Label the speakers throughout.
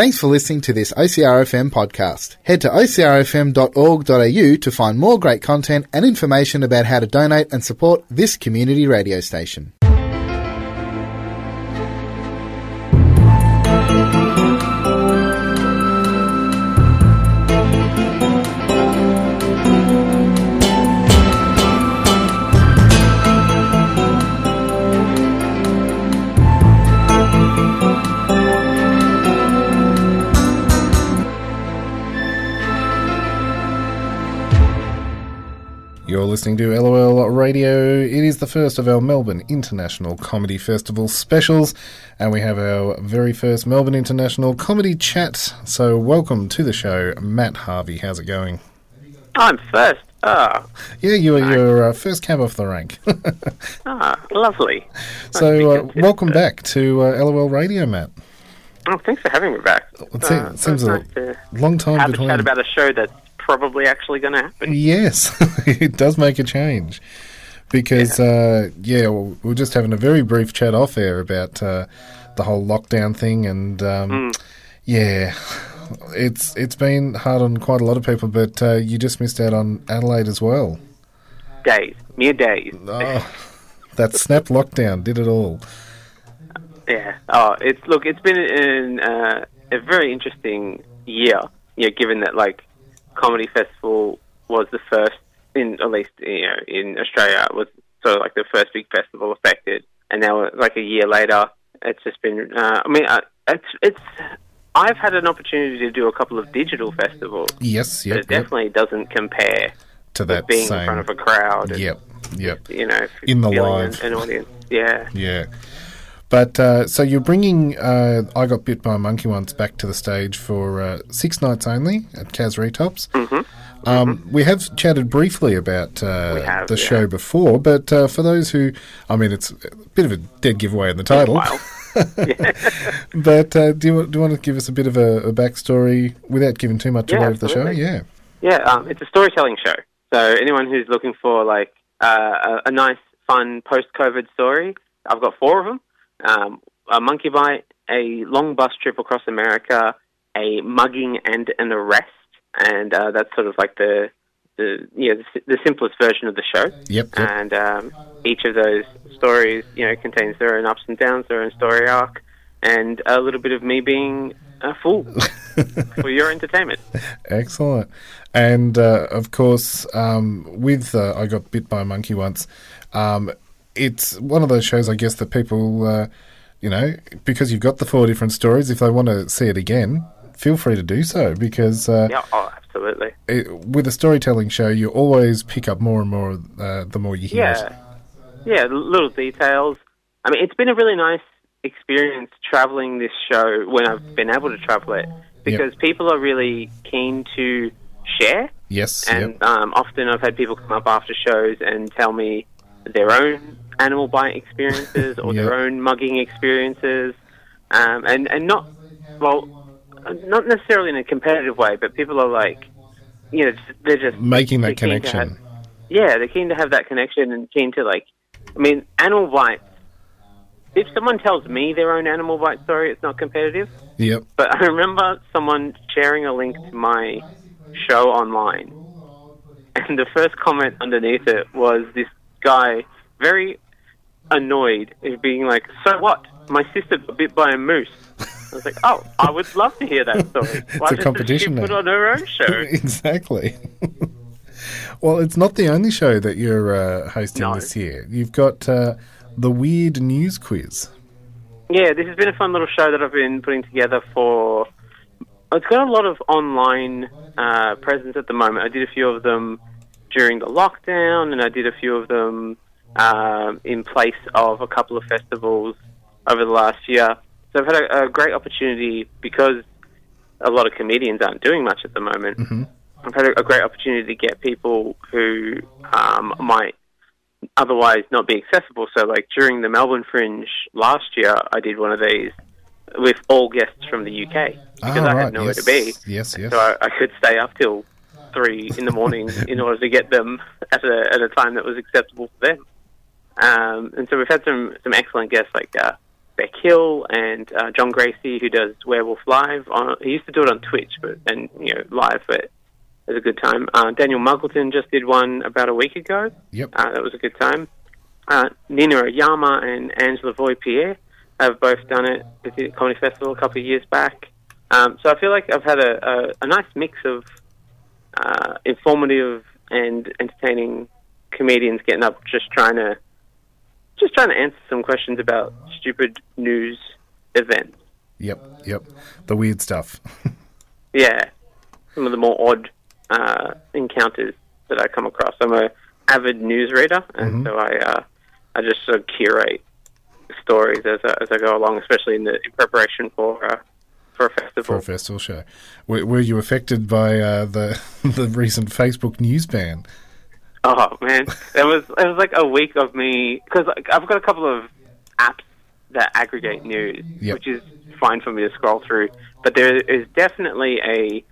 Speaker 1: Thanks for listening to this OCRFM podcast. Head to ocrfm.org.au to find more great content and information about how to donate and support this community radio station.
Speaker 2: You're listening to LOL Radio. It is the first of our Melbourne International Comedy Festival specials, and we have our very first Melbourne International Comedy Chat. So, welcome to the show, Matt Harvey. How's it going?
Speaker 3: I'm first. Ah,
Speaker 2: Yeah, you are your uh, first cab off the rank.
Speaker 3: ah, lovely.
Speaker 2: so, uh,
Speaker 3: Nice
Speaker 2: welcome back to uh, LOL Radio, Matt.
Speaker 3: Oh, thanks for having me back.
Speaker 2: It se-
Speaker 3: Uh,
Speaker 2: seems
Speaker 3: it's
Speaker 2: a
Speaker 3: nice
Speaker 2: long time
Speaker 3: have a
Speaker 2: between.
Speaker 3: chat about a show that's probably actually going to happen.
Speaker 2: Yes, it does make a change because uh, yeah, well, we we're just having a very brief chat off air about uh, the whole lockdown thing, and um,
Speaker 3: Mm.
Speaker 2: yeah, it's it's been hard on quite a lot of people. But uh, you just missed out on Adelaide as well.
Speaker 3: Days, mere days.
Speaker 2: Oh, that snap lockdown did it all.
Speaker 3: Yeah. Oh, it's look. It's been an, uh, a very interesting year. You know, given that like comedy festival was the first in at least you know in Australia was sort of like the first big festival affected, and now like a year later, it's just been. Uh, I mean, uh, it's it's. I've had an opportunity to do a couple of digital festivals.
Speaker 2: Yes,
Speaker 3: but
Speaker 2: yep,
Speaker 3: it
Speaker 2: yep.
Speaker 3: definitely doesn't compare
Speaker 2: To that
Speaker 3: being
Speaker 2: same.
Speaker 3: in front of a crowd. And,
Speaker 2: Yep, yep.
Speaker 3: You know,
Speaker 2: In the live.
Speaker 3: An, an audience. Yeah.
Speaker 2: Yeah. But uh, so you're bringing uh, I Got Bit by a Monkey once back to the stage for uh, six nights only at Kaz Retops. Mm-hmm. Um, we have chatted briefly about uh,
Speaker 3: have,
Speaker 2: the
Speaker 3: yeah.
Speaker 2: show before, but uh, for those who, I mean, it's a bit of a dead giveaway in the title. But uh, do, you, do you want to give us a bit of a, a backstory without giving too much
Speaker 3: Yeah,
Speaker 2: away of the show? Yeah.
Speaker 3: Yeah, um, it's a storytelling show. So anyone who's looking for like uh, a, a nice, fun post-COVID story, I've got four of them: um, a monkey bite, a long bus trip across America, a mugging, and an arrest. And uh, that's sort of like the the you know, the, the simplest version of the show.
Speaker 2: Yep. yep.
Speaker 3: And um, each of those stories, you know, contains their own ups and downs, their own story arc, and a little bit of me being a fool for your entertainment.
Speaker 2: Excellent. And uh, of course, um, with uh, I Got Bit by a Monkey Once, um, it's one of those shows, I guess, that people, uh, you know, because you've got the four different stories, if they want to see it again, feel free to do so because uh,
Speaker 3: Yeah, oh, absolutely.
Speaker 2: it, with a storytelling show, you always pick up more and more uh, the more you hear it.
Speaker 3: Yeah, yeah, little details. I mean, it's been a really nice experience traveling this show when I've been able to travel it because people are really keen to share,
Speaker 2: Yes.
Speaker 3: and
Speaker 2: yep.
Speaker 3: um, often I've had people come up after shows and tell me their own animal bite experiences or
Speaker 2: Yeah.
Speaker 3: their own mugging experiences, um, and and not well, not necessarily in a competitive way, but people are like, you know, they're just
Speaker 2: Making that
Speaker 3: they're keen to
Speaker 2: connection.
Speaker 3: have- yeah, they're keen to have that connection and keen to like. I mean, animal bites. If someone tells me their own animal bite story, it's not competitive.
Speaker 2: Yep.
Speaker 3: But I remember someone sharing a link to my show online, and the first comment underneath it was this guy very annoyed, is being like, "So what? My sister got bit by a moose." I was like, "Oh, I would love to hear that story. Why
Speaker 2: a competition
Speaker 3: she put on her own show?"
Speaker 2: exactly. well, it's not the only show that you're uh, hosting
Speaker 3: No.
Speaker 2: this year. You've got uh, the Weird News Quiz.
Speaker 3: Yeah, this has been a fun little show that I've been putting together for. It's got a lot of online uh, presence at the moment. I did a few of them during the lockdown, and I did a few of them um, in place of a couple of festivals over the last year. So I've had a, a great opportunity because a lot of comedians aren't doing much at the moment.
Speaker 2: Mhm.
Speaker 3: I've had a, a great opportunity to get people who um, might otherwise not be accessible. So, like during the Melbourne Fringe last year, I did one of these with all guests from the UK because
Speaker 2: Ah,
Speaker 3: I
Speaker 2: right,
Speaker 3: had nowhere
Speaker 2: yes.
Speaker 3: to be.
Speaker 2: Yes, yes.
Speaker 3: So I, I could stay up till three in the morning in order to get them at a at a time that was acceptable for them. Um, and so we've had some some excellent guests like uh, Bec Hill and uh, John Gracie, who does Werewolf Live. On, he used to do it on Twitch, but and you know live, but it was a good time. Uh, Daniel Muggleton just did one about a week ago.
Speaker 2: Yep.
Speaker 3: Uh, that was a good time. Uh, Nina Oyama and Angela Voy Pierre have both done it at the Comedy Festival a couple of years back. Um, so I feel like I've had a, a, a nice mix of uh, informative and entertaining comedians getting up, just trying to just trying to answer some questions about stupid news events.
Speaker 2: Yep, yep. The weird stuff.
Speaker 3: Yeah, some of the more odd uh, encounters that I come across. I'm a avid news reader, and so I uh, I just sort of curate stories as I, as I go along, especially in the in preparation for uh, for a festival.
Speaker 2: for a festival show. Were, were you affected by uh, the the recent Facebook news ban?
Speaker 3: Oh man, it was it was like a week of me because I've got a couple of apps that aggregate news,
Speaker 2: Yep.
Speaker 3: which is fine for me to scroll through. But there is definitely a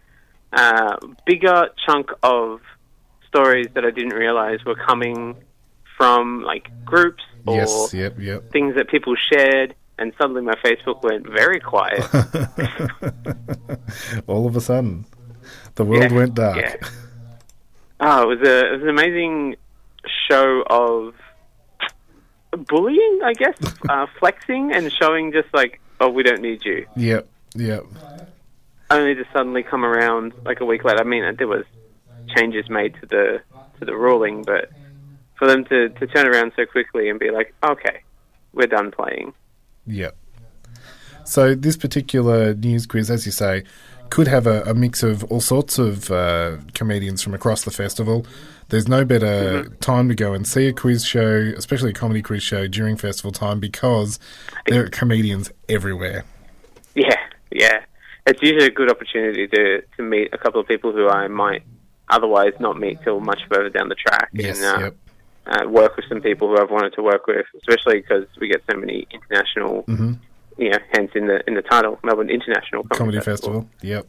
Speaker 3: uh, bigger chunk of stories that I didn't realize were coming from like groups or
Speaker 2: Yes, yep, yep.
Speaker 3: things that people shared, and suddenly my Facebook went very quiet.
Speaker 2: All of a sudden, the world
Speaker 3: Yeah,
Speaker 2: went dark.
Speaker 3: yeah. Oh, it was a it was an amazing show of bullying, I guess, uh, flexing and showing just like, oh, we don't need you.
Speaker 2: Yep, yep.
Speaker 3: Only to suddenly come around like a week later. I mean, there was changes made to the to the ruling, but for them to to turn around so quickly and be like, okay, we're done playing.
Speaker 2: Yep. So this particular news quiz, as you say, could have a, a mix of all sorts of uh, comedians from across the festival. There's no better time to go and see a quiz show, especially a comedy quiz show during festival time, because there are comedians everywhere.
Speaker 3: Yeah, yeah. It's usually a good opportunity to to meet a couple of people who I might otherwise not meet till much further down the track.
Speaker 2: Yes,
Speaker 3: and, uh,
Speaker 2: yep.
Speaker 3: uh, work with some people who I've wanted to work with, especially because we get so many international, you know, hence in the in the title, Melbourne International Comedy,
Speaker 2: Comedy Festival. Yep.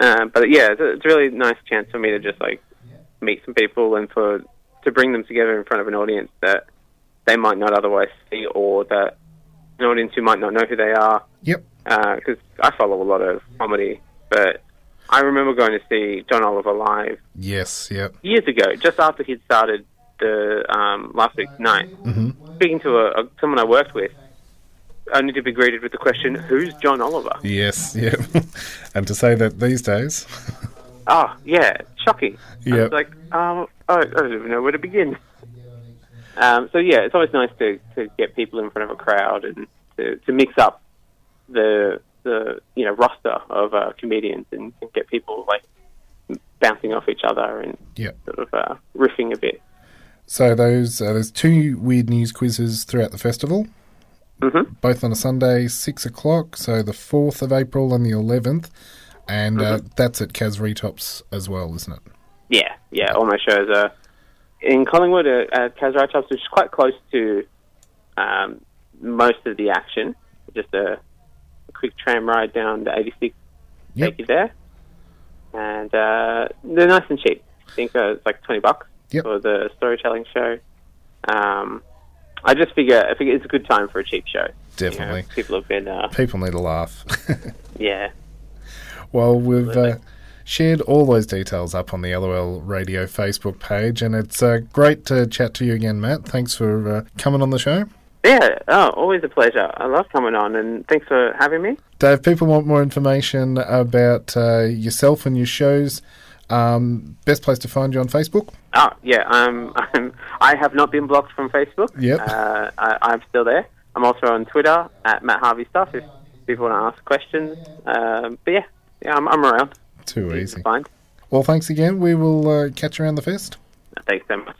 Speaker 3: Uh, but yeah, it's a, it's a really nice chance for me to just like meet some people and for to bring them together in front of an audience that they might not otherwise see, or that an audience who might not know who they are.
Speaker 2: Yep.
Speaker 3: Because I follow a lot of comedy, but I remember going to see John Oliver live
Speaker 2: Yes. Yep.
Speaker 3: years ago, just after he'd started the um, Last Week Tonight.
Speaker 2: hmm
Speaker 3: Speaking to a, a, someone I worked with, only to be greeted with the question, "Who's John Oliver?"
Speaker 2: Yes. Yep. and to say that these days,
Speaker 3: Oh, yeah, shocking. Yeah, like, oh, oh, I don't even know where to begin. Um, so yeah, it's always nice to, to get people in front of a crowd and to, to mix up the the you know roster of uh, comedians and, and get people like bouncing off each other and
Speaker 2: Yep.
Speaker 3: sort of uh, riffing a bit.
Speaker 2: so those uh, there's two weird news quizzes throughout the festival.
Speaker 3: Hmm
Speaker 2: both on a Sunday, six o'clock. So the fourth of April and the eleventh, and uh, that's at Kaz Retops as well, isn't it?
Speaker 3: Yeah, yeah. All my shows are in Collingwood at, at Kaz Tops, which is quite close to um, most of the action. Just a, a quick tram ride down to 86,
Speaker 2: Yep.
Speaker 3: take you there. And uh, they're nice and cheap. I think uh, it's like 20 bucks
Speaker 2: Yep.
Speaker 3: for the storytelling show. Um, I just figure I figure it's a good time for a cheap show. You know,
Speaker 2: Definitely.
Speaker 3: people have been, uh,
Speaker 2: People need a laugh.
Speaker 3: yeah.
Speaker 2: well, we've uh, shared all those details up on the LOL Radio Facebook page, and it's uh, great to chat to you again, Matt. Thanks for uh, coming on the show.
Speaker 3: Yeah, oh, always a pleasure. I love coming on, and thanks for having me.
Speaker 2: Dave, people want more information about uh, yourself and your shows. Um, best place to find you on Facebook?
Speaker 3: Oh yeah, um, I'm, I have not been blocked from Facebook.
Speaker 2: Yep.
Speaker 3: Uh, I, I'm still there. I'm also on Twitter at Matt Harvey Stuff if people want to ask questions. Um, but yeah, yeah, I'm, I'm around.
Speaker 2: Too
Speaker 3: Easy
Speaker 2: easy.
Speaker 3: to find.
Speaker 2: Well, thanks again. We will uh, catch you around the fest.
Speaker 3: Thanks so much.